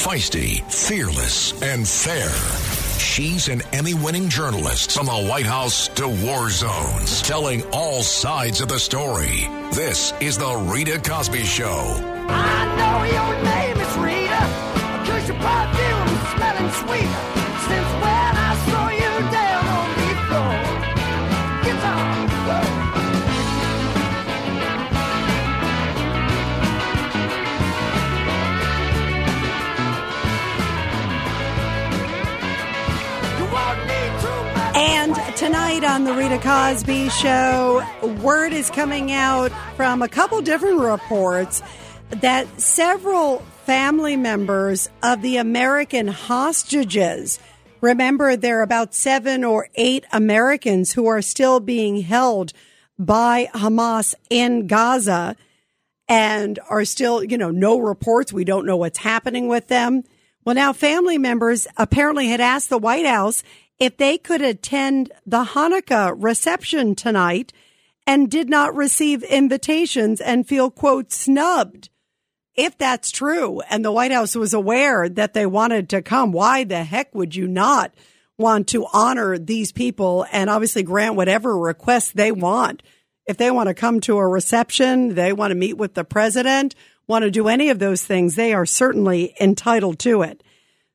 Feisty, fearless, and fair. She's an Emmy winning journalist from the White House to war zones, telling all sides of the story. This is The Rita Cosby Show. I know tonight on the Rita Cosby Show, word is coming out from a couple different reports that several family members of the American hostages, remember there are about seven or eight Americans who are still being held by Hamas in Gaza and are still, you know, no reports. We don't know what's happening with them. Well, now family members apparently had asked the White House if they could attend the Hanukkah reception tonight and did not receive invitations and feel, quote, snubbed. If that's true, and the White House was aware that they wanted to come, why the heck would you not want to honor these people and obviously grant whatever requests they want? If they want to come to a reception, they want to meet with the president, want to do any of those things, they are certainly entitled to it.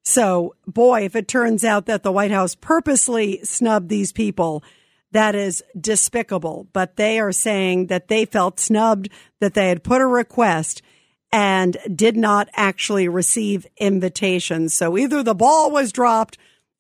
So, boy, if it turns out that the White House purposely snubbed these people, that is despicable. But they are saying that they felt snubbed, that they had put a request and did not actually receive invitations. So either the ball was dropped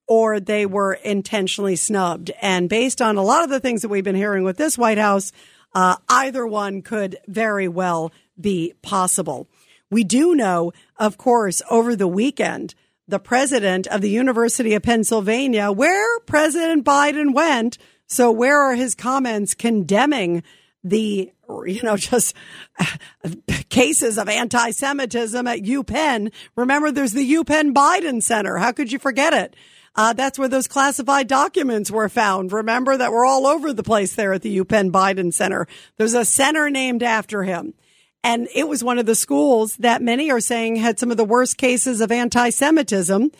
or they were intentionally snubbed. And based on a lot of the things that we've been hearing with this White House, uh, either one could very well be possible. We do know, of course, over the weekend, the president of the University of Pennsylvania, where President Biden went. So where are his comments condemning the, you know, just cases of anti-Semitism at UPenn? Remember, there's the UPenn Biden Center. How could you forget it? Uh, that's where those classified documents were found. Remember that we're all over the place there at the UPenn Biden Center. There's a center named after him. And it was one of the schools that many are saying had some of the worst cases of anti-Semitism.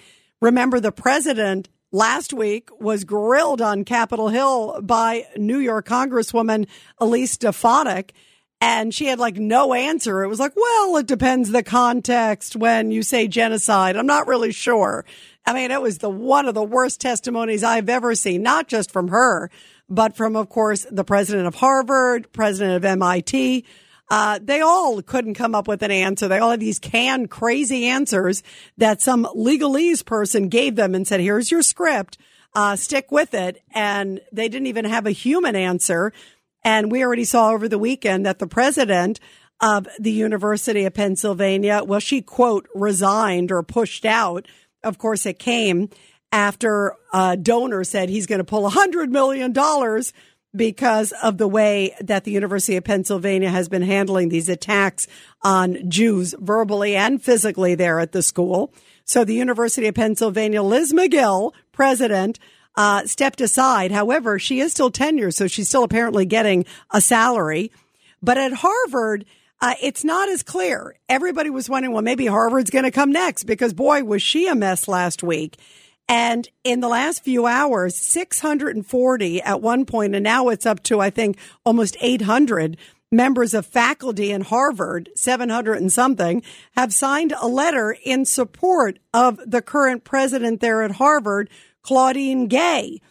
Remember the president last week was grilled on Capitol Hill by New York Congresswoman Elise Stefanik. And she had like no answer. It was like, well, it depends the context when you say genocide. I'm not really sure. I mean, it was the one of the worst testimonies I've ever seen, not just from her, but from, of course, the president of Harvard, president of MIT. Uh, they all couldn't come up with an answer. They all had these canned crazy answers that some legalese person gave them and said, here's your script. Uh, stick with it. And they didn't even have a human answer. And we already saw over the weekend that the president of the University of Pennsylvania, well, she quote, resigned or pushed out. Of course, it came after a donor said he's going to pull a hundred million dollars because of the way that the University of Pennsylvania has been handling these attacks on Jews verbally and physically there at the school. So the University of Pennsylvania, Liz Magill, president, uh, stepped aside. However, she is still tenured, so she's still apparently getting a salary. But at Harvard, uh, it's not as clear. Everybody was wondering, well, maybe Harvard's going to come next because boy, was she a mess last week. And in the last few hours, 640 at one point, and now it's up to, I think, almost 800 members of faculty in Harvard, 700 and something, have signed a letter in support of the current president there at Harvard, Claudine Gay.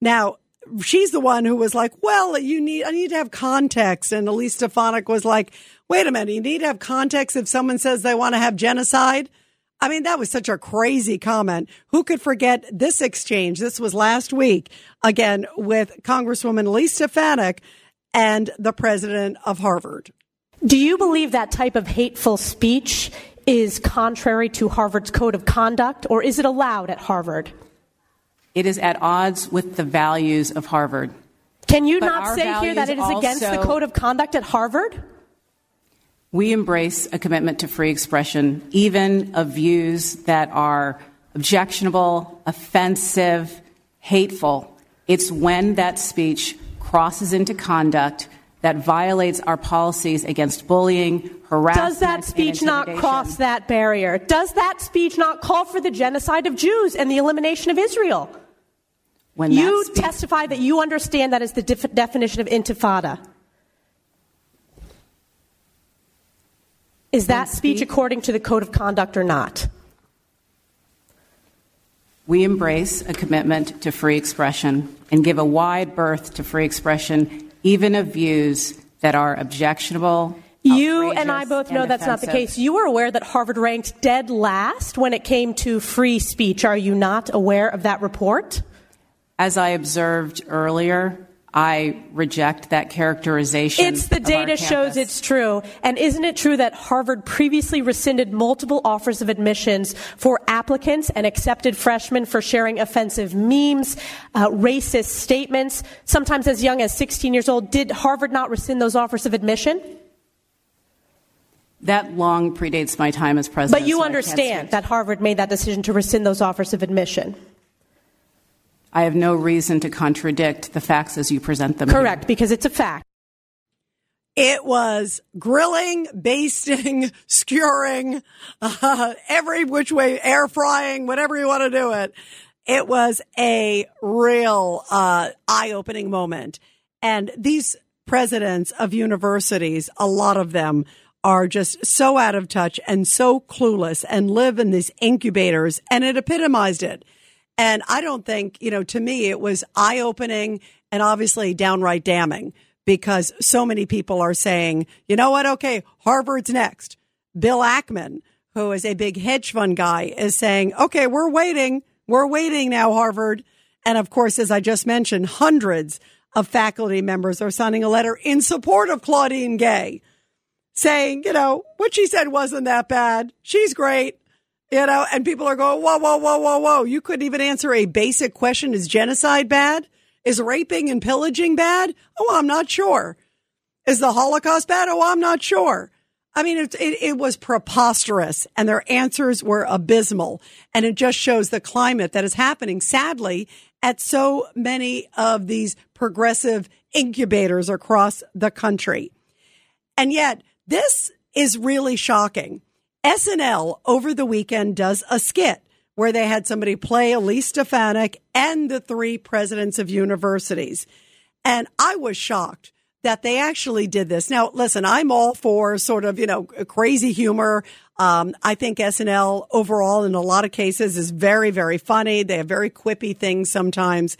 Now, she's the one who was like, well, you need, I need to have context. And Elise Stefanik was like, wait a minute, you need to have context if someone says they want to have genocide. I mean, that was such a crazy comment. Who could forget this exchange? This was last week again with Congresswoman Lisa Stefanik and the president of Harvard. Do you believe that type of hateful speech is contrary to Harvard's code of conduct, or is it allowed at Harvard? It is at odds with the values of Harvard. Can you But not say here that it is against the code of conduct at Harvard? We embrace a commitment to free expression, even of views that are objectionable, offensive, hateful. It's when that speech crosses into conduct that violates our policies against bullying, harassment. Does that speech not cross that barrier? Does that speech not call for the genocide of Jews and the elimination of Israel? When you speech- testify that you understand that is the def- definition of intifada. Is that speech speech- according to the code of conduct or not? We embrace a commitment to free expression and give a wide berth to free expression, even of views that are objectionable. You and I both know that's not the case. You were aware that Harvard ranked dead last when it came to free speech. Are you not aware of that report? As I observed earlier, I reject that characterization. It's the data shows it's true. And isn't it true that Harvard previously rescinded multiple offers of admissions for applicants and accepted freshmen for sharing offensive memes, uh, racist statements, sometimes as young as 16 years old? Did Harvard not rescind those offers of admission? That long predates my time as president. But you so understand that Harvard made that decision to rescind those offers of admission. I have no reason to contradict the facts as you present them. here. Correct, because it's a fact. It was grilling, basting, skewering, uh, every which way, air frying, whatever you want to do it. It was a real uh, eye opening moment. And these presidents of universities, a lot of them are just so out of touch and so clueless and live in these incubators. And it epitomized it. And I don't think, you know, to me, it was eye opening and obviously downright damning because so many people are saying, you know what? Okay, Harvard's next. Bill Ackman, who is a big hedge fund guy, is saying, okay, we're waiting. We're waiting now, Harvard. And of course, as I just mentioned, hundreds of faculty members are signing a letter in support of Claudine Gay saying, you know, what she said wasn't that bad. She's great. You know, and people are going, whoa, whoa, whoa, whoa, whoa. You couldn't even answer a basic question. Is genocide bad? Is raping and pillaging bad? Oh, I'm not sure. Is the Holocaust bad? Oh, I'm not sure. I mean, it, it, it was preposterous and their answers were abysmal. And it just shows the climate that is happening, sadly, at so many of these progressive incubators across the country. And yet, this is really shocking. SNL over the weekend does a skit where they had somebody play Elise Stefanik and the three presidents of universities. And I was shocked that they actually did this. Now, listen, I'm all for sort of, you know, crazy humor. Um, I think SNL overall in a lot of cases is very, very funny. They have very quippy things sometimes.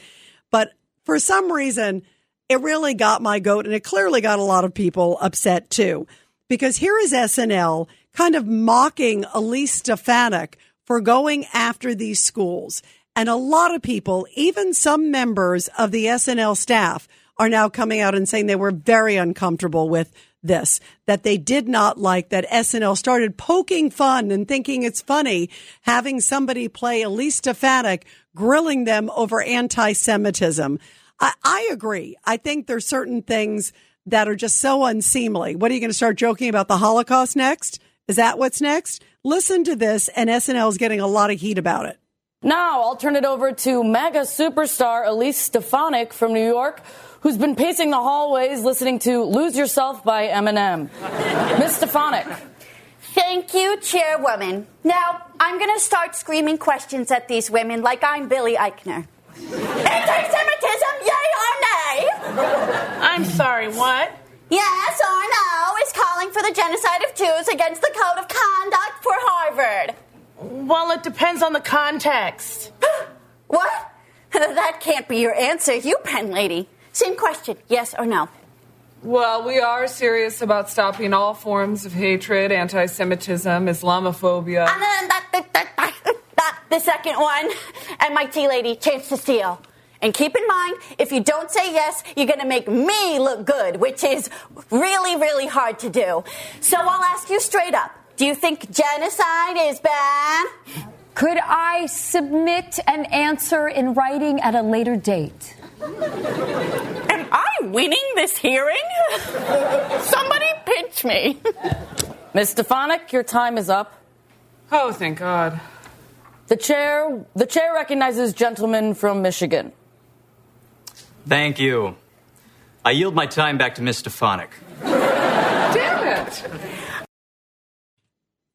But for some reason, it really got my goat and it clearly got a lot of people upset too. Because here is SNL kind of mocking Elise Stefanik for going after these schools. And a lot of people, even some members of the SNL staff, are now coming out and saying they were very uncomfortable with this, that they did not like that SNL started poking fun and thinking it's funny having somebody play Elise Stefanik grilling them over anti Semitism. I, I agree. I think there's certain things that are just so unseemly. What are you going to start joking about the Holocaust next? Is that what's next? Listen to this, and SNL is getting a lot of heat about it. Now I'll turn it over to mega superstar Elise Stefanik from New York, who's been pacing the hallways listening to Lose Yourself by Eminem. Miss Stefanik. Thank you, Chairwoman. Now, I'm going to start screaming questions at these women like I'm Billy Eichner. Anti Semitism, yay or nay? I'm sorry, what? Yes or no is calling for the genocide of Jews against the Code of Conduct for Harvard. Well, it depends on the context. What? That can't be your answer, UPenn lady. Same question, yes or no? Well, we are serious about stopping all forms of hatred, anti Semitism, Islamophobia. And then that, that, that, that, that, the second one, and MIT lady, chance to steal. And keep in mind, if you don't say yes, you're going to make me look good, which is really, really hard to do. So I'll ask you straight up do you think genocide is bad? Could I submit an answer in writing at a later date? Am I winning this hearing? Somebody pinch me. Miss Stefanik, your time is up. Oh, thank God. The chair the chair recognizes gentlemen from Michigan. Thank you. I yield my time back to Miss Stefanik. Damn it.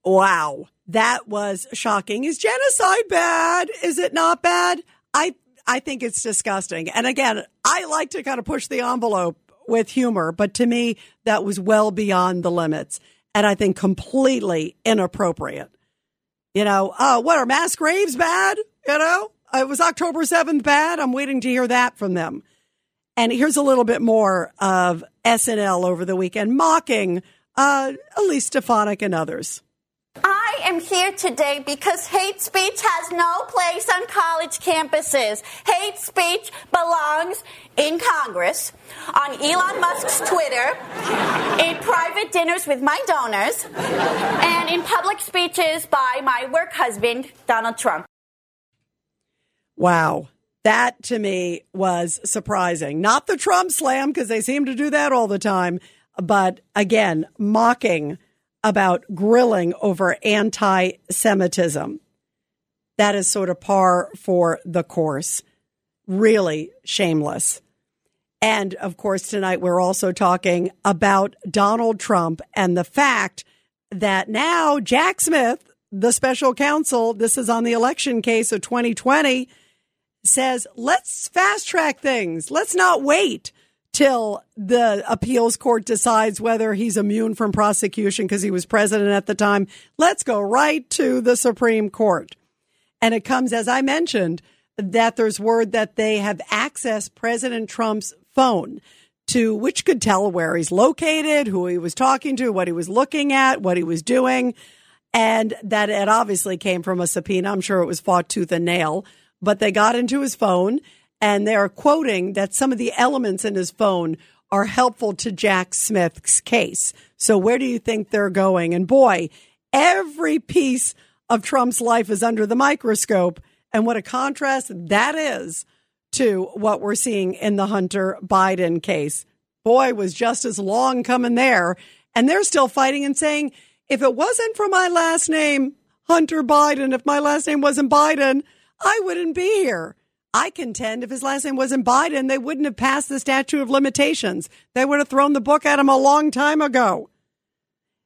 Wow. That was shocking. Is genocide bad? Is it not bad? I I think it's disgusting. And again, I like to kind of push the envelope with humor, but to me that was well beyond the limits and I think completely inappropriate. You know, uh, what are mass graves bad? You know, it was October 7th bad. I'm waiting to hear that from them. And here's a little bit more of SNL over the weekend mocking uh, Elise Stefanik and others. I am here today because hate speech has no place on college campuses. Hate speech belongs in Congress, on Elon Musk's Twitter, in private dinners with my donors, and in public speeches by my work husband, Donald Trump. Wow. That to me was surprising. Not the Trump slam, because they seem to do that all the time, but again, mocking about grilling over anti Semitism. That is sort of par for the course. Really shameless. And of course, tonight we're also talking about Donald Trump and the fact that now Jack Smith, the special counsel, this is on the election case of 2020, says, let's fast track things. Let's not wait till the appeals court decides whether he's immune from prosecution because he was president at the time. Let's go right to the Supreme Court. And it comes, as I mentioned, that there's word that they have accessed President Trump's phone to which could tell where he's located, who he was talking to, what he was looking at, what he was doing. And that it obviously came from a subpoena. I'm sure it was fought tooth and nail, but they got into his phone and they're quoting that some of the elements in his phone are helpful to Jack Smith's case. So where do you think they're going? And boy, every piece of Trump's life is under the microscope. And what a contrast that is to what we're seeing in the Hunter Biden case. Boy, was just as long coming there. And they're still fighting and saying, if it wasn't for my last name, Hunter Biden, if my last name wasn't Biden, I wouldn't be here. I contend if his last name wasn't Biden, they wouldn't have passed the statute of limitations. They would have thrown the book at him a long time ago.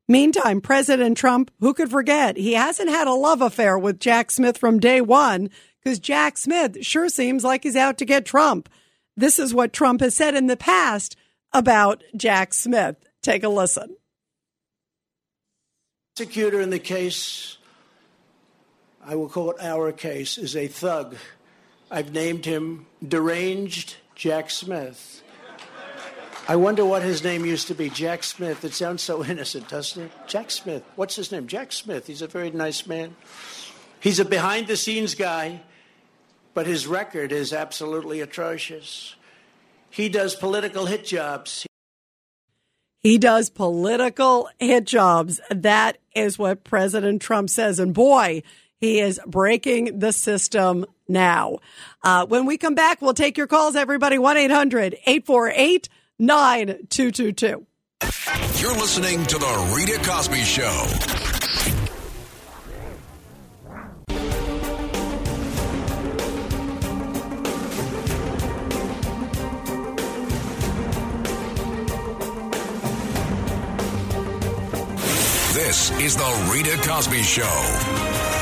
Meantime, President Trump, who could forget, he hasn't had a love affair with Jack Smith from day one because Jack Smith sure seems like he's out to get Trump. This is what Trump has said in the past about Jack Smith. Take a listen. Prosecutor in the case, I will call it our case, is a thug I've named him Deranged Jack Smith. I wonder what his name used to be. Jack Smith. It sounds so innocent, doesn't it? Jack Smith. What's his name? Jack Smith. He's a very nice man. He's a behind the scenes guy, but his record is absolutely atrocious. He does political hit jobs. He does political hit jobs. That is what President Trump says. And boy, he is breaking the system now. Uh, when we come back, we'll take your calls, everybody. 1 800 848 9222. You're listening to The Rita Cosby Show. This is The Rita Cosby Show.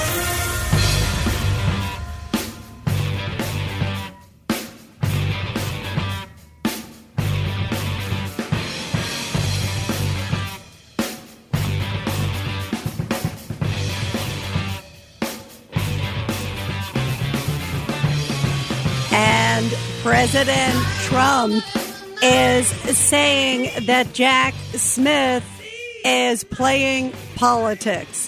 President Trump is saying that Jack Smith is playing politics.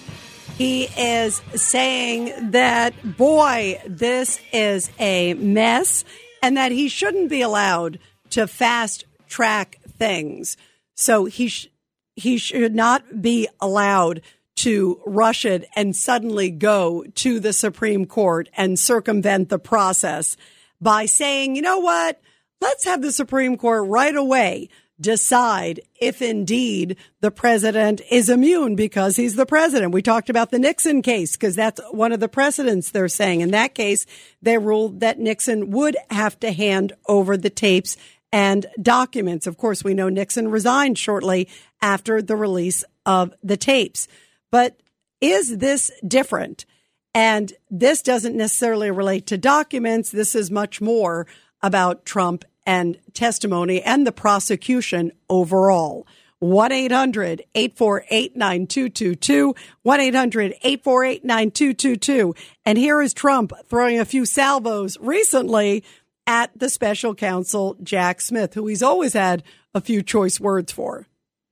He is saying that, boy, this is a mess and that he shouldn't be allowed to fast track things. So he, sh- he should not be allowed to rush it and suddenly go to the Supreme Court and circumvent the process by saying, you know what? Let's have the Supreme Court right away decide if indeed the president is immune because he's the president. We talked about the Nixon case because that's one of the precedents they're saying. In that case, they ruled that Nixon would have to hand over the tapes and documents. Of course, we know Nixon resigned shortly after the release of the tapes. But is this different? And this doesn't necessarily relate to documents. This is much more about Trump and testimony and the prosecution overall. 1 800 848 9222. 1 800 848 9222. And here is Trump throwing a few salvos recently at the special counsel, Jack Smith, who he's always had a few choice words for.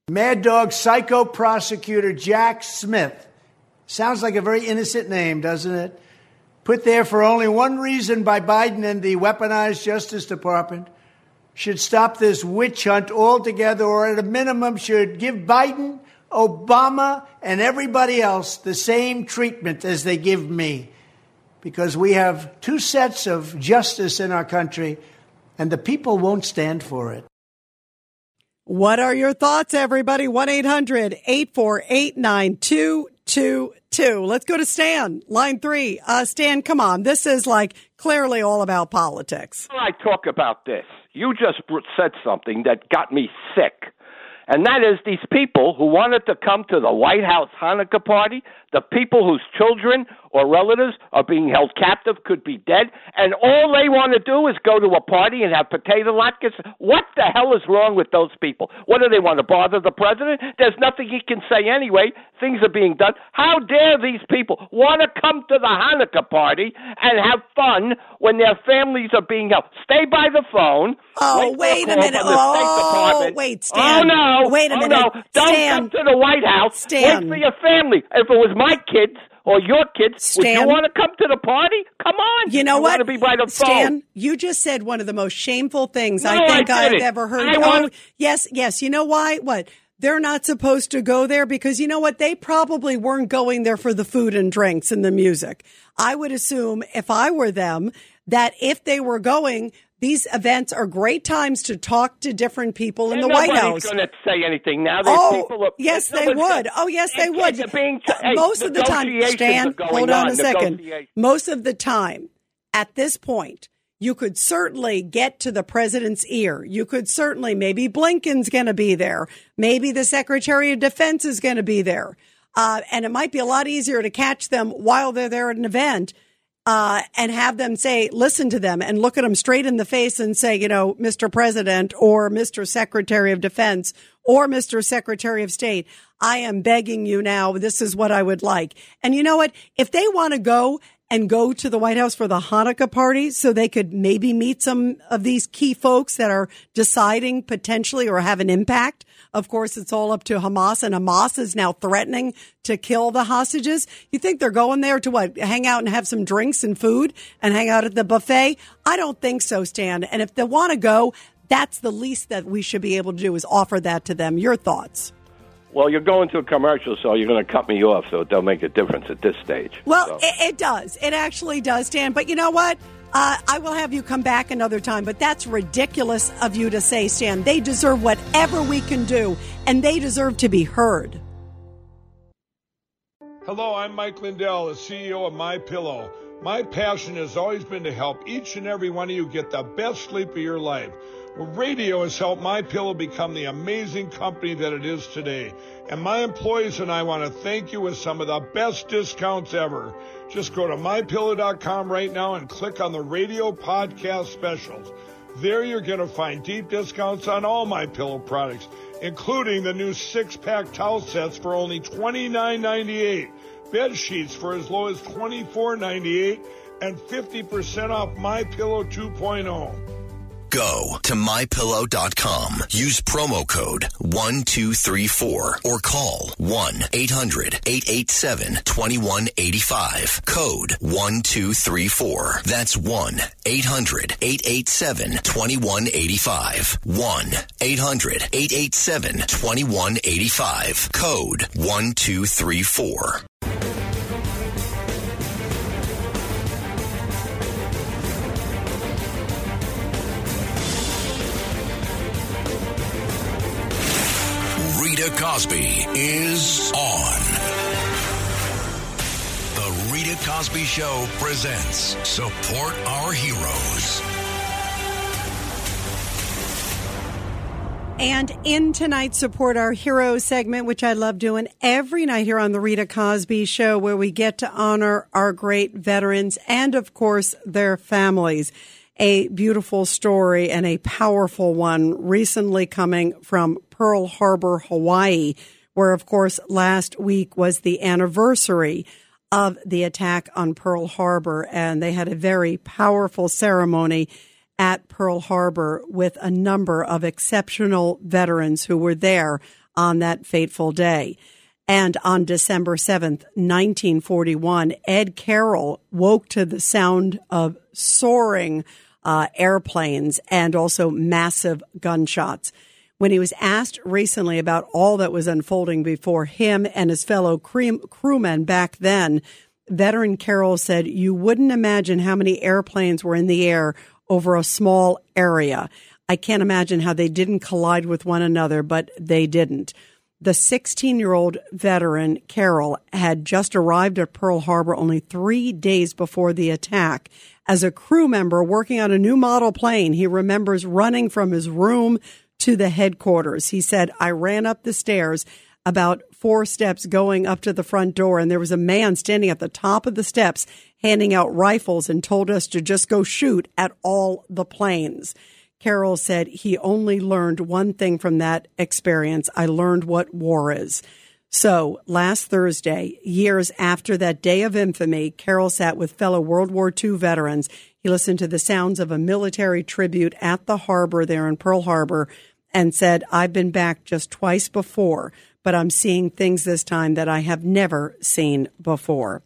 Mad Dog psycho prosecutor Jack Smith. Sounds like a very innocent name, doesn't it? Put there for only one reason by Biden and the weaponized Justice Department should stop this witch hunt altogether, or at a minimum, should give Biden, Obama, and everybody else the same treatment as they give me. Because we have two sets of justice in our country, and the people won't stand for it. What are your thoughts, everybody? 1 800 848 9222. Let's go to Stan, line three. Uh, Stan, come on. This is like clearly all about politics. I talk about this you just said something that got me sick. And that is these people who wanted to come to the White House Hanukkah party, the people whose children or relatives are being held captive, could be dead, and all they want to do is go to a party and have potato latkes. What the hell is wrong with those people? What do they want to bother the president? There's nothing he can say anyway. Things are being done. How dare these people want to come to the Hanukkah party and have fun when their families are being held? Stay by the phone. Oh, wait, a minute. Oh, wait, oh, Stan. Oh, no. Wait a oh, minute. No. Don't Stan. come to the White House. Stan. Wait for your family. If it was my kids or your kids, would you Stan. want to come to the party? Come on. You know what? Want to be by the Stan, phone. you just said one of the most shameful things No, I think I have ever heard. I oh, yes, yes. You know why? What? They're not supposed to go there because you know what? They probably weren't going there for the food and drinks and the music. I would assume if I were them that if they were going, these events are great times to talk to different people in the White House. going to say anything now. Oh, people are, yes, they would. Oh, yes, they would. being- hey, Most of the time, Stan, hold on, on, a second. Most of the time, at this point, you could certainly get to the president's ear. You could certainly, maybe Blinken's going to be there. Maybe the Secretary of Defense is going to be there. Uh, and it might be a lot easier to catch them while they're there at an event uh, and have them say, listen to them and look at them straight in the face and say, you know, Mr. President or Mr. Secretary of Defense or Mr. Secretary of State, I am begging you now. This is what I would like. And you know what? If they want to go and go to the White House for the Hanukkah party so they could maybe meet some of these key folks that are deciding potentially or have an impact. Of course, it's all up to Hamas and Hamas is now threatening to kill the hostages. You think they're going there to what? Hang out and have some drinks and food and hang out at the buffet? I don't think so, Stan. And if they want to go, that's the least that we should be able to do is offer that to them. Your thoughts? Well, you're going to a commercial, so you're going to cut me off, so it don't make a difference at this stage. Well, So- it, it does. It actually does, Stan. But you know what? Uh, I will have you come back another time, but that's ridiculous of you to say, Stan. They deserve whatever we can do, and they deserve to be heard. Hello, I'm Mike Lindell, the CEO of My Pillow. My passion has always been to help each and every one of you get the best sleep of your life. Radio has helped My Pillow become the amazing company that it is today. And my employees and I want to thank you with some of the best discounts ever. Just go to mypillow.com right now and click on the radio podcast specials. There you're going to find deep discounts on all my pillow products, including the new six-pack towel sets for only $29.98, bed sheets for as low as $24.98, and 50% off My Pillow oh. 2.0. Go to mypillow.com. Use promo code 1234 or call 1-800-887-2185. Code 1234. That's 1-800-887-2185. 1-800-887-2185. Code 1234. Cosby is on. The Rita Cosby Show presents Support Our Heroes. And in tonight's Support Our Heroes segment, which I love doing every night here on the Rita Cosby Show, where we get to honor our great veterans and, of course, their families. A beautiful story and a powerful one recently coming from Pearl Harbor, Hawaii, where, of course, last week was the anniversary of the attack on Pearl Harbor, and they had a very powerful ceremony at Pearl Harbor with a number of exceptional veterans who were there on that fateful day. And on December 7th, 1941, Ed Carroll woke to the sound of soaring uh, airplanes and also massive gunshots. When he was asked recently about all that was unfolding before him and his fellow crewmen back then, veteran Carroll said, You wouldn't imagine how many airplanes were in the air over a small area. I can't imagine how they didn't collide with one another, but they didn't. The 16 year old veteran, Carroll, had just arrived at Pearl Harbor only three days before the attack. As a crew member working on a new model plane, he remembers running from his room to the headquarters. He said, I ran up the stairs about four steps going up to the front door, and there was a man standing at the top of the steps handing out rifles and told us to just go shoot at all the planes. Carroll said he only learned one thing from that experience. I learned what war is. So last Thursday, years after that day of infamy, Carroll sat with fellow World War II veterans. He listened to the sounds of a military tribute at the harbor there in Pearl Harbor and said, I've been back just twice before, but I'm seeing things this time that I have never seen before.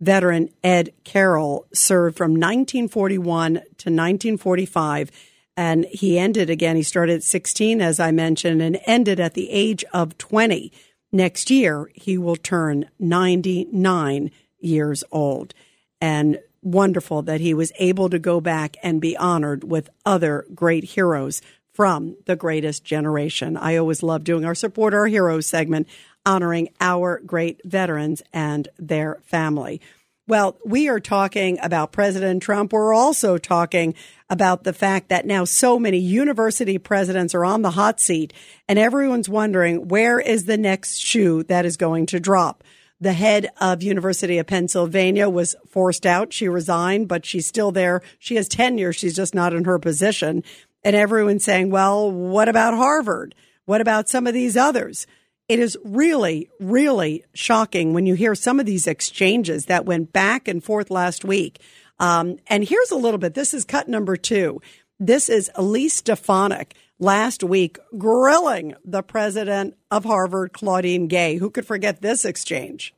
Veteran Ed Carroll served from 1941 to 1945, and he ended again. He started at 16, as I mentioned, and ended at the age of 20. Next year, he will turn 99 years old. And wonderful that he was able to go back and be honored with other great heroes from the greatest generation. I always love doing our Support Our Heroes segment, honoring our great veterans and their family. Well, we are talking about President Trump. We're also talking about the fact that now so many university presidents are on the hot seat and everyone's wondering where is the next shoe that is going to drop. The head of University of Pennsylvania was forced out. She resigned, but she's still there. She has tenure. She's just not in her position and everyone's saying, well, what about Harvard? What about some of these others? It is really, really shocking when you hear some of these exchanges that went back and forth last week. Um, and here's a little bit. This is cut number two. This is Elise Stefanik last week grilling the president of Harvard, Claudine Gay. Who could forget this exchange?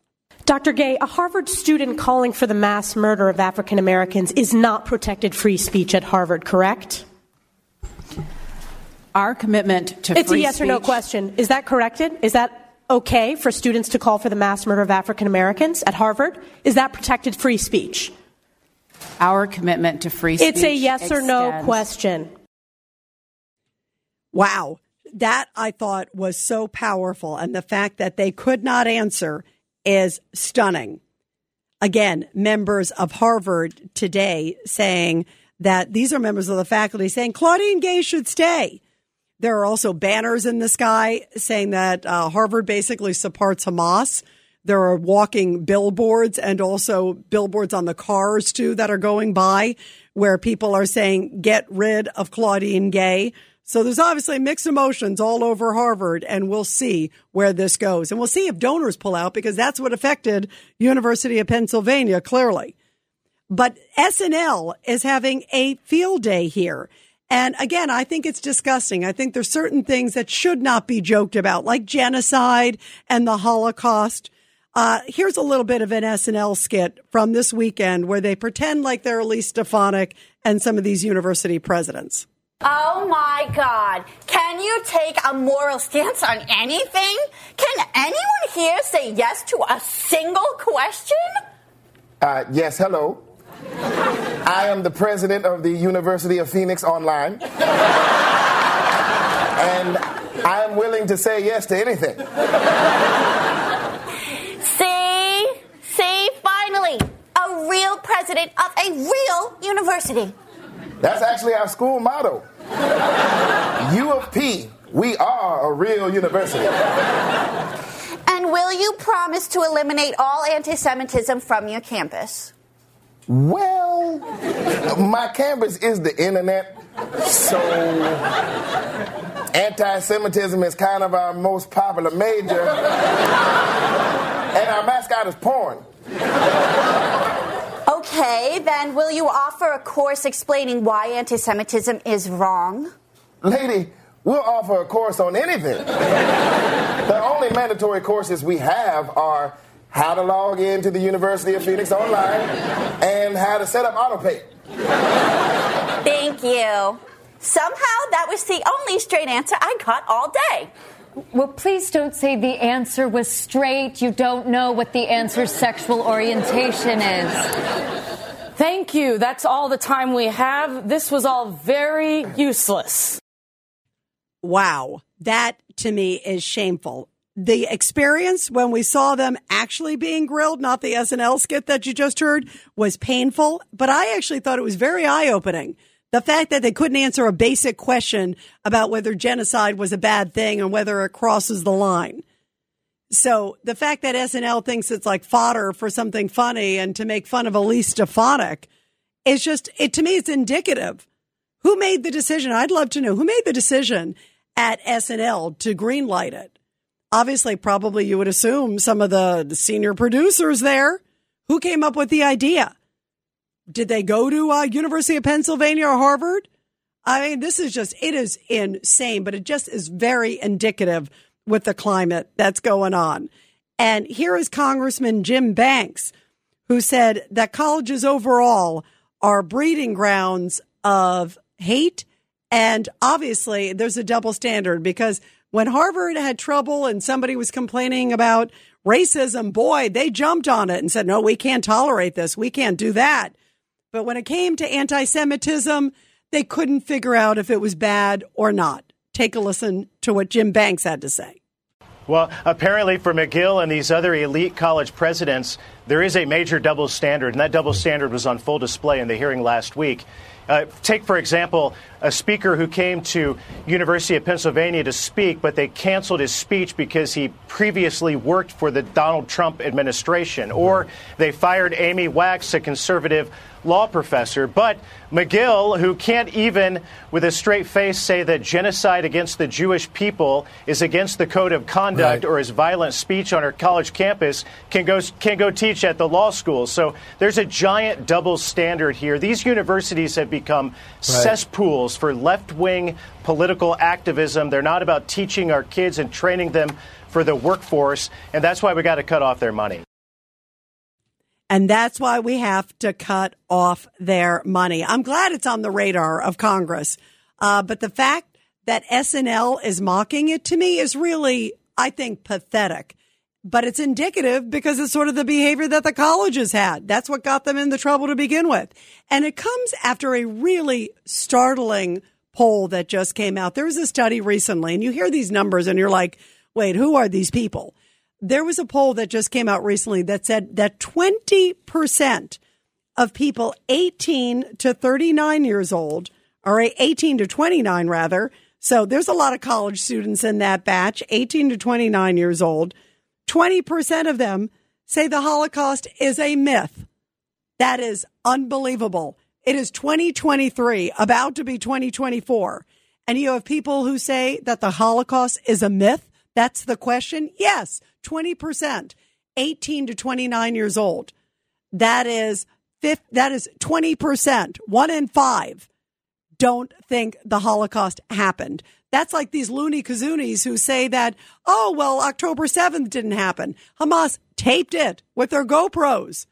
Dr. Gay, a Harvard student calling for the mass murder of African Americans is not protected free speech at Harvard, correct? Our commitment to free speech. it's a yes speech, or no question. Is that corrected? Is that okay for students to call for the mass murder of African Americans at Harvard? Is that protected free speech? Our commitment to free speech. It's a yes extends. or no question. Wow. That I thought was so powerful. And the fact that they could not answer is stunning. Again, members of Harvard today saying that these are members of the faculty saying Claudine Gay should stay. There are also banners in the sky saying that uh, Harvard basically supports Hamas. There are walking billboards and also billboards on the cars too that are going by where people are saying, get rid of Claudine Gay. So there's obviously mixed emotions all over Harvard and we'll see where this goes. And we'll see if donors pull out because that's what affected University of Pennsylvania clearly. But SNL is having a field day here. And again, I think it's disgusting. I think there's certain things that should not be joked about, like genocide and the Holocaust. Uh, here's a little bit of an SNL skit from this weekend where they pretend like they're Elise Stefanik and some of these university presidents. Oh my God. Can you take a moral stance on anything? Can anyone here say yes to a single question? Uh, yes, hello. I am the president of the University of Phoenix Online. and I am willing to say yes to anything. See? See, finally, a real president of a real university. That's actually our school motto. U of P, We are a real university. And will you promise to eliminate all anti Semitism from your campus? Well, my campus is the internet, so anti Semitism is kind of our most popular major. And our mascot is porn. Okay, then will you offer a course explaining why anti Semitism is wrong? Lady, we'll offer a course on anything. the only mandatory courses we have are how to log into the University of Phoenix online and how to set up autopay. Thank you. Somehow that was the only straight answer I got all day. Well, please don't say the answer was straight. You don't know what the answer's sexual orientation is. Thank you. That's all the time we have. This was all very useless. Wow. That to me is shameful. The experience when we saw them actually being grilled, not the SNL skit that you just heard, was painful, but I actually thought it was very eye opening. The fact that they couldn't answer a basic question about whether genocide was a bad thing and whether it crosses the line. So the fact that SNL thinks it's like fodder for something funny and to make fun of Elise Stefanik is just, it to me, it's indicative. Who made the decision? I'd love to know who made the decision at SNL to greenlight it. Obviously, probably you would assume some of the, senior producers there. Who came up with the idea? Did they go to uh, University of Pennsylvania or Harvard? I mean, this is just, it is insane, but it just is very indicative with the climate that's going on. And here is Congressman Jim Banks, who said that colleges overall are breeding grounds of hate. And obviously, there's a double standard because when Harvard had trouble and somebody was complaining about racism, boy, they jumped on it and said, no, we can't tolerate this. We can't do that. But when it came to anti Semitism, they couldn't figure out if it was bad or not. Take a listen to what Jim Banks had to say. Well, apparently for Magill and these other elite college presidents, there is a major double standard, and that double standard was on full display in the hearing last week. Uh, take, for example, a speaker who came to University of Pennsylvania to speak, but they canceled his speech because he previously worked for the Donald Trump administration. Or they fired Amy Wax, a conservative law professor. But Magill, who can't even with a straight face say that genocide against the Jewish people is against the code of conduct Right. or is violent speech on her college campus, can go, can go teach at the law school. So there's a giant double standard here. These universities have become cesspools for left wing political activism. They're not about teaching our kids and training them for the workforce, and that's why we got to cut off their money. And that's why we have to cut off their money. I'm glad it's on the radar of Congress. Uh, but the fact that SNL is mocking it to me is really, I think, pathetic. But it's indicative because it's sort of the behavior that the colleges had. That's what got them in the trouble to begin with. And it comes after a really startling poll that just came out. There was a study recently, and you hear these numbers and you're like, wait, who are these people? There was a poll that just came out recently that said that 20% of people 18 to 39 years old, or 18 to 29 rather, so there's a lot of college students in that batch, 18 to 29 years old, 20% of them say the Holocaust is a myth. That is unbelievable. It is 2023, about to be 2024. And you have people who say that the Holocaust is a myth. That's the question. Yes, 20%, 18 to 29 years old. That is fifth, that is 20%, one in five don't think the Holocaust happened. That's like these loony kazoonies who say that, oh, well, October 7th didn't happen. Hamas taped it with their GoPros.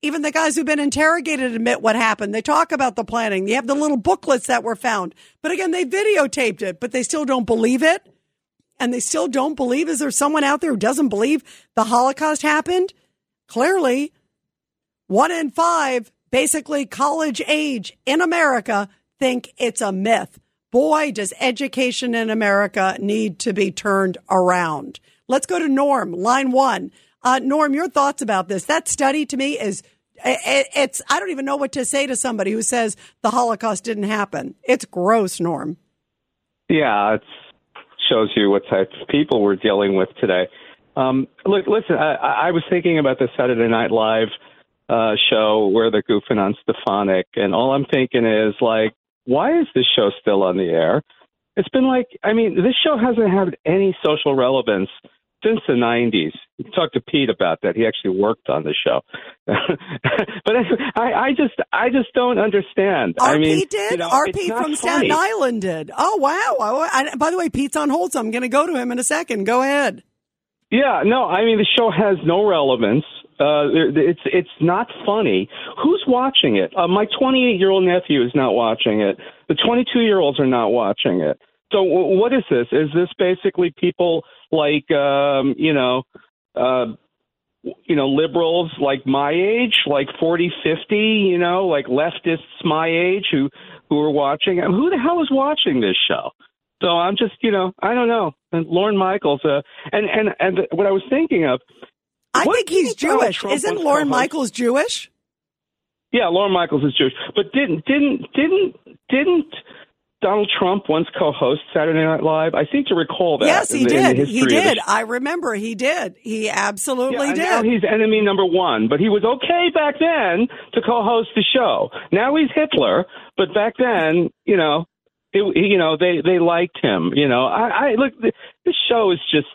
Even the guys who've been interrogated admit what happened. They talk about the planning. They have the little booklets that were found. But again, they videotaped it, but they still don't believe it. And they still don't believe. Is there someone out there who doesn't believe the Holocaust happened? Clearly, one in five, basically college age in America, think it's a myth. Boy, does education in America need to be turned around. Let's go to Norm, line one. Uh, Norm, your thoughts about this? That study to me is, it, it's, I don't even know what to say to somebody who says the Holocaust didn't happen. It's gross, Norm. Yeah, it's shows you what type of people we're dealing with today. Um, look, listen, I, I was thinking about the Saturday Night Live uh, show where they're goofing on Stefanik, and all I'm thinking is like, why is this show still on the air? It's been like, I mean, this show hasn't had any social relevance since the 90s. You can talk to Pete about that. He actually worked on the show. but I, I just, I just don't understand. I RP mean, did. you know, RP from funny. Staten Island did. Oh wow! I, I- by the way, Pete's on hold, so I'm going to go to him in a second. Go ahead. Yeah, no, I mean the show has no relevance. Uh, it's it's not funny. Who's watching it? Uh, my 28 year old nephew is not watching it. The 22 year olds are not watching it. So what is this? Is this basically people like um, you know, uh, you know, liberals like my age, like 40, 50, you know, like leftists my age who who are watching? I mean, who the hell is watching this show? So I'm just, you know, I don't know. And Lorne Michaels, uh, and and and what I was thinking of, I think he's Jewish. Trump Isn't Lorne? Michaels Jewish? yeah, Lorne Michaels is Jewish, but didn't didn't didn't didn't Donald Trump once co-host Saturday Night Live? I seem to recall that. yes, he the- did. He did. I remember he did. He absolutely and did. Now he's enemy number one, but he was okay back then to co-host the show. Now he's Hitler, but back then, you know, it, you know they they liked him. You know, I, I look. th- This show is just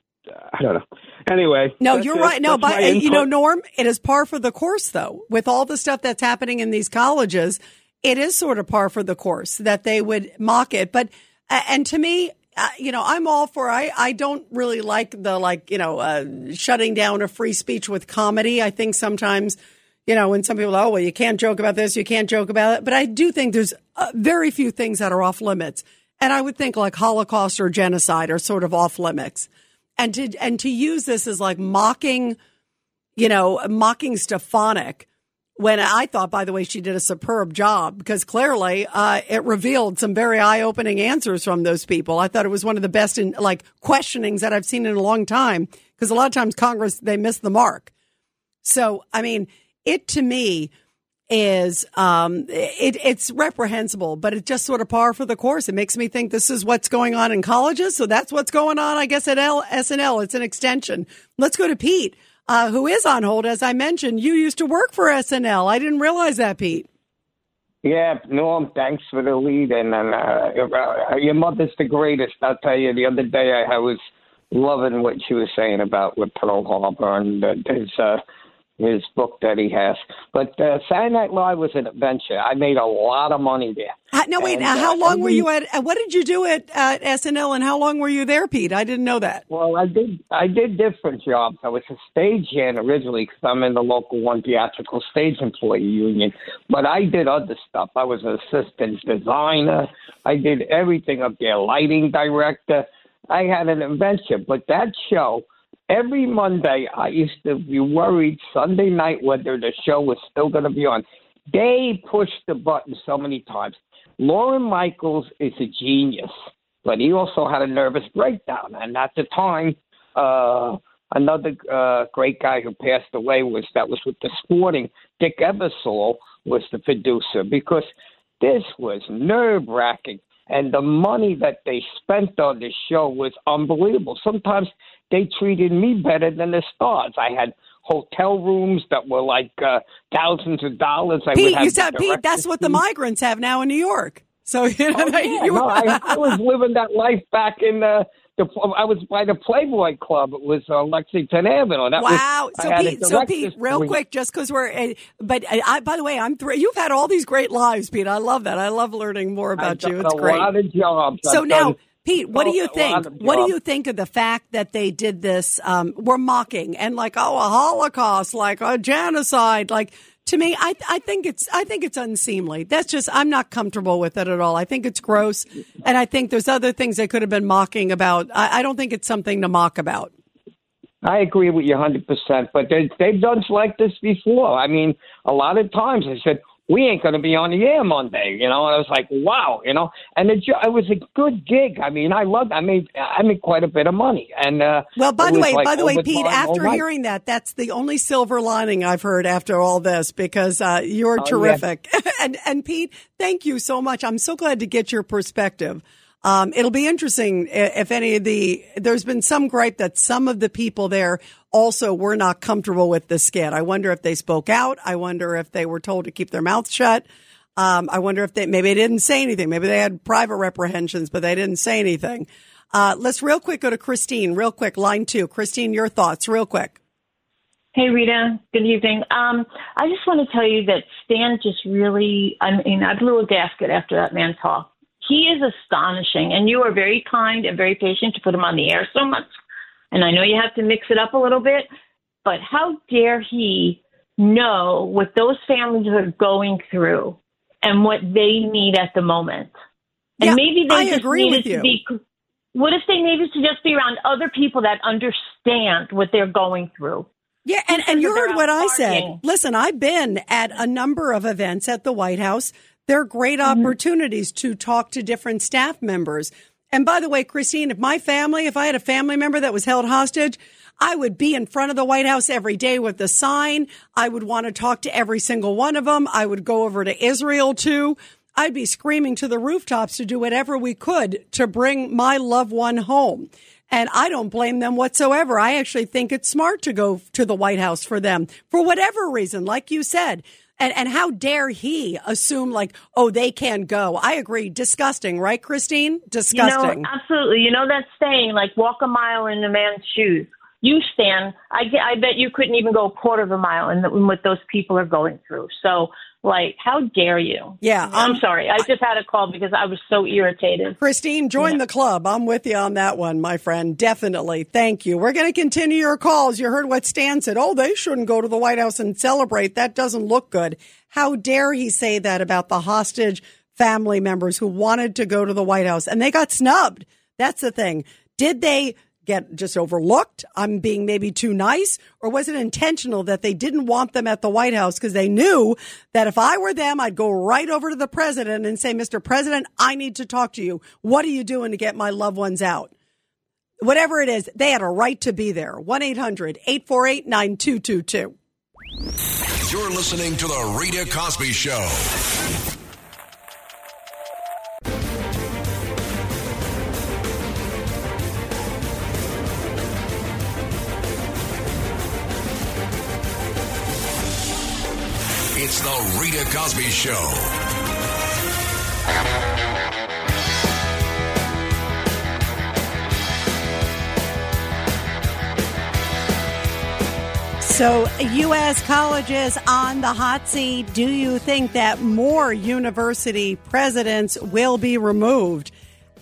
I don't know. Anyway, No, you're it. right. No, but uh, you know. Norm, it is par for the course, though. With all the stuff that's happening in these colleges, it is sort of par for the course that they would mock it. But uh, and to me, uh, you know, I'm all for. I I don't really like the like you know uh, shutting down a free speech with comedy. I think sometimes. You know, when some people, oh, well, you can't joke about this, you can't joke about it. But I do think there's uh, very few things that are off limits. And I would think like Holocaust or genocide are sort of off limits. And to, and to use this as like mocking, you know, mocking Stefanik when I thought, by the way, she did a superb job because clearly uh, it revealed some very eye opening answers from those people. I thought it was one of the best in like questionings that I've seen in a long time because a lot of times Congress, they miss the mark. So, I mean, it to me is um it it's reprehensible but it's just sort of par for the course it makes me think this is what's going on in colleges so that's what's going on i guess at L- snl it's an extension let's go to pete uh, who is on hold as i mentioned you used to work for snl i didn't realize that pete Yeah, Norm, thanks for the lead. And uh, uh, your mother's the greatest. I'll tell you, the other day I, I was loving what she was saying about with Pearl Harbor and uh, his, uh, his book that he has. But uh, Saturday Night Live was an adventure. I made a lot of money there. Uh, no wait And, now how uh, long were every- you at uh, what did you do at, at snl and how long were you there pete i didn't know that Well, I did. I did different jobs. I was a stagehand originally because I'm in the local one theatrical stage employee union. But I did other stuff. I was an assistant designer. I did everything up there, lighting director. I had an adventure. But that show, every Monday, I used to be worried Sunday night whether the show was still going to be on. They pushed the button so many times. Lorne Michaels is a genius but he also had a nervous breakdown. And at the time, uh, another uh, great guy who passed away was that was with the Sporting. Dick Ebersol was the producer because this was nerve wracking, and the money that they spent on this show was unbelievable. Sometimes they treated me better than the stars. I had hotel rooms that were like uh, thousands of dollars. I would pete you said pete that's what the migrants have now in new york so you know Oh, yeah. you no, I, I was living that life back in the. The, I was by the Playboy Club. It was uh, Lexington Avenue. That Wow. Was, So I had a Pete, so Pete, real suite. quick, just because we're, uh, but I, I, by the way, I'm three. You've had all these great lives, Pete. I love that. I love learning more about I've you. It's a great. lot of jobs. So I've now, Pete, what do you think? What do you think of the fact that they did this? Um, we're mocking and like, oh, a Holocaust, like a genocide, like. To me, I, I think it's I think it's unseemly. That's just I'm not comfortable with it at all. I think it's gross, and I think there's other things they could have been mocking about. I, I don't think it's something to mock about. I agree with you 100%. But they, they've done like this before. I mean, a lot of times they said, we ain't going to be on the air Monday, you know. And I was like, wow, you know. And it, it was a good gig. I mean, I loved. I made I made quite a bit of money. And uh, Well, by the way, like by the way, Pete, after night. hearing that, that's the only silver lining I've heard after all this because uh, you're Oh, yeah. terrific. and and Pete, thank you so much. I'm so glad to get your perspective Um, it'll be interesting if any of the, there's been some gripe that some of the people there also were not comfortable with the skit. I wonder if they spoke out. I wonder if they were told to keep their mouth shut. Um, I wonder if they, maybe they didn't say anything. Maybe they had private reprehensions, but they didn't say anything. Uh, let's real quick go to Christine, real quick, line two. Christine, your thoughts, real quick. Hey, Rita. Good evening. Um, I just want to tell you that Stan just really, I mean, I blew a gasket after that man talked. He is astonishing, and you are very kind and very patient to put him on the air so much. And I know you have to mix it up a little bit, but how dare he know what those families are going through and what they need at the moment? And Yeah, maybe they I just agree needed with you. to be. What if they needed to just be around other people that understand what they're going through? Yeah, and, and you heard what I said. Listen, I've been at a number of events at the White House. They're great Mm-hmm. opportunities to talk to different staff members. And by the way, Christine, if my family, if I had a family member that was held hostage, I would be in front of the White House every day with the sign. I would want to talk to every single one of them. I would go over to Israel too. I'd be screaming to the rooftops to do whatever we could to bring my loved one home. And I don't blame them whatsoever. I actually think it's smart to go to the White House for them for whatever reason, like you said. And, and how dare he assume like, oh, they can't go? I agree. Disgusting, right, Christine? Disgusting. You know, absolutely. You know that saying, like walk a mile in a man's shoes. You stand. I, I bet you couldn't even go a quarter of a mile in, the, in what those people are going through. So, like, how dare you? Yeah, I'm um, sorry. I just had a call because I was so irritated. Christine, join the club. I'm with you on that one, my friend. Definitely. Thank you. We're going to continue your calls. You heard what Stan said. Oh, they shouldn't go to the White House and celebrate. That doesn't look good. How dare he say that about the hostage family members who wanted to go to the White House and they got snubbed? That's the thing. Did they get just overlooked? I'm being maybe too nice or was it intentional that they didn't want them at the White House because they knew that if I were them, I'd go right over to the president and say, Mr. President, I need to talk to you. What are you doing to get my loved ones out? Whatever it is, they had a right to be there. 1 800 848 9222. You're listening to The Rita Cosby Show. It's The Rita Cosby Show. So, U.S. colleges on the hot seat. Do you think that more university presidents will be removed?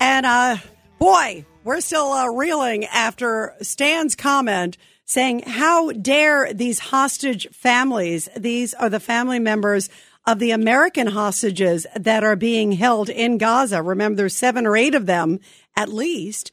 And, uh, boy, we're still uh, reeling after Stan's comment saying, How dare these hostage families? These are the family members of the American hostages that are being held in Gaza. Remember, there's seven or eight of them at least.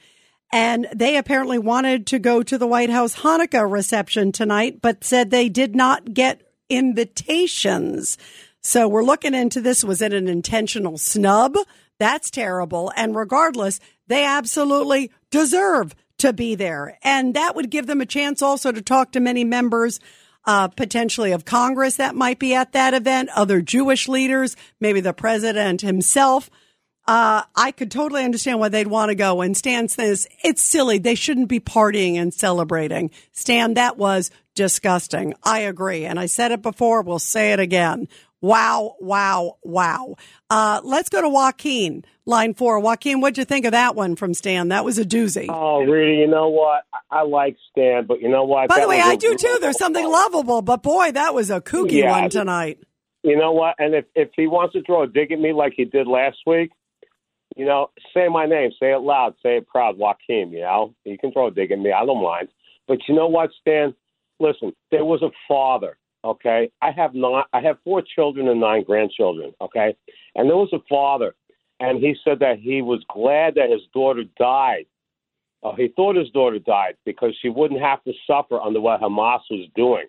And they apparently wanted to go to the White House Hanukkah reception tonight, but said they did not get invitations. So we're looking into this. Was it an intentional snub? That's terrible. And regardless, they absolutely deserve to be there. And that would give them a chance also to talk to many members uh, potentially of Congress that might be at that event, other Jewish leaders, maybe the president himself. Uh, I could totally understand why they'd want to go. And Stan says it's silly. They shouldn't be partying and celebrating. Stan, that was disgusting. I agree. And I said it before. We'll say it again. Wow, wow, wow. Uh, let's go to Joaquin, line four. Joaquin, what'd you think of that one from Stan? That was a doozy. Oh, really? you know what? I- like Stan, but you know what? By That the way, I a- do too. There's something lovable, but boy, that was a kooky Yeah. one tonight. You know what? And if if he wants to throw a dig at me like he did last week, you know, say my name, say it loud, say it proud, Joaquin. You know, he can throw a dig at me. I don't mind. But you know what, Stan? Listen, there was a father. Okay, I have not. I have four children and nine grandchildren. Okay, and there was a father, and he said that he was glad that his daughter died. Uh, he thought his daughter died because she wouldn't have to suffer under what Hamas was doing.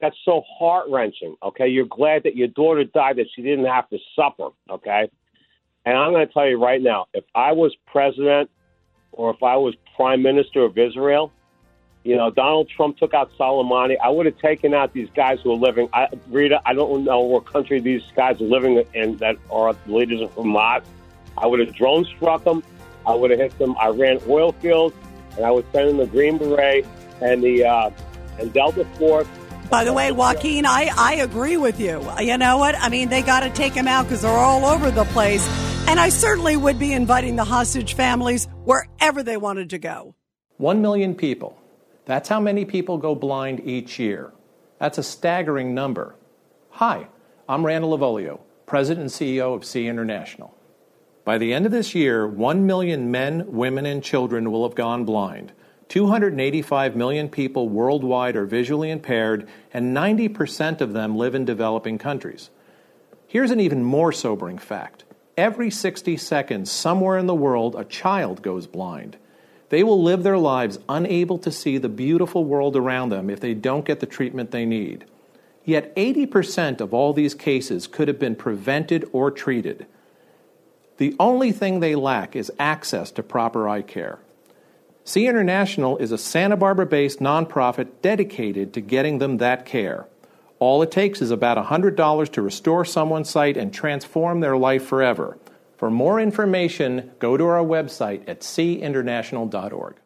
That's so heart wrenching. Okay, you're glad that your daughter died that she didn't have to suffer. Okay, and I'm going to tell you right now, if I was president or if I was prime minister of Israel, you know, Donald Trump took out Soleimani. I would have taken out these guys who are living. I, Rita, I don't know what country these guys are living in that are the leaders of Hamas. I would have drone struck them. I would have hit some Iran oil fields, and I would send in the Green Beret and the uh, and Delta Force. By the way, Joaquin, I, I agree with you. You know what? I mean, they got to take them out because they're all over the place. And I certainly would be inviting the hostage families wherever they wanted to go. One million people. That's how many people go blind each year. That's a staggering number. Hi, I'm Randall Lavolio, President and CEO of SEE International. By the end of this year, 1 million men, women, and children will have gone blind. 285 million people worldwide are visually impaired, and 90% of them live in developing countries. Here's an even more sobering fact every 60 seconds, somewhere in the world, a child goes blind. They will live their lives unable to see the beautiful world around them if they don't get the treatment they need. Yet 80% of all these cases could have been prevented or treated. The only thing they lack is access to proper eye care. SEE International is a Santa Barbara based nonprofit dedicated to getting them that care. All it takes is about $100 to restore someone's sight and transform their life forever. For more information, go to our website at seeinternational.org.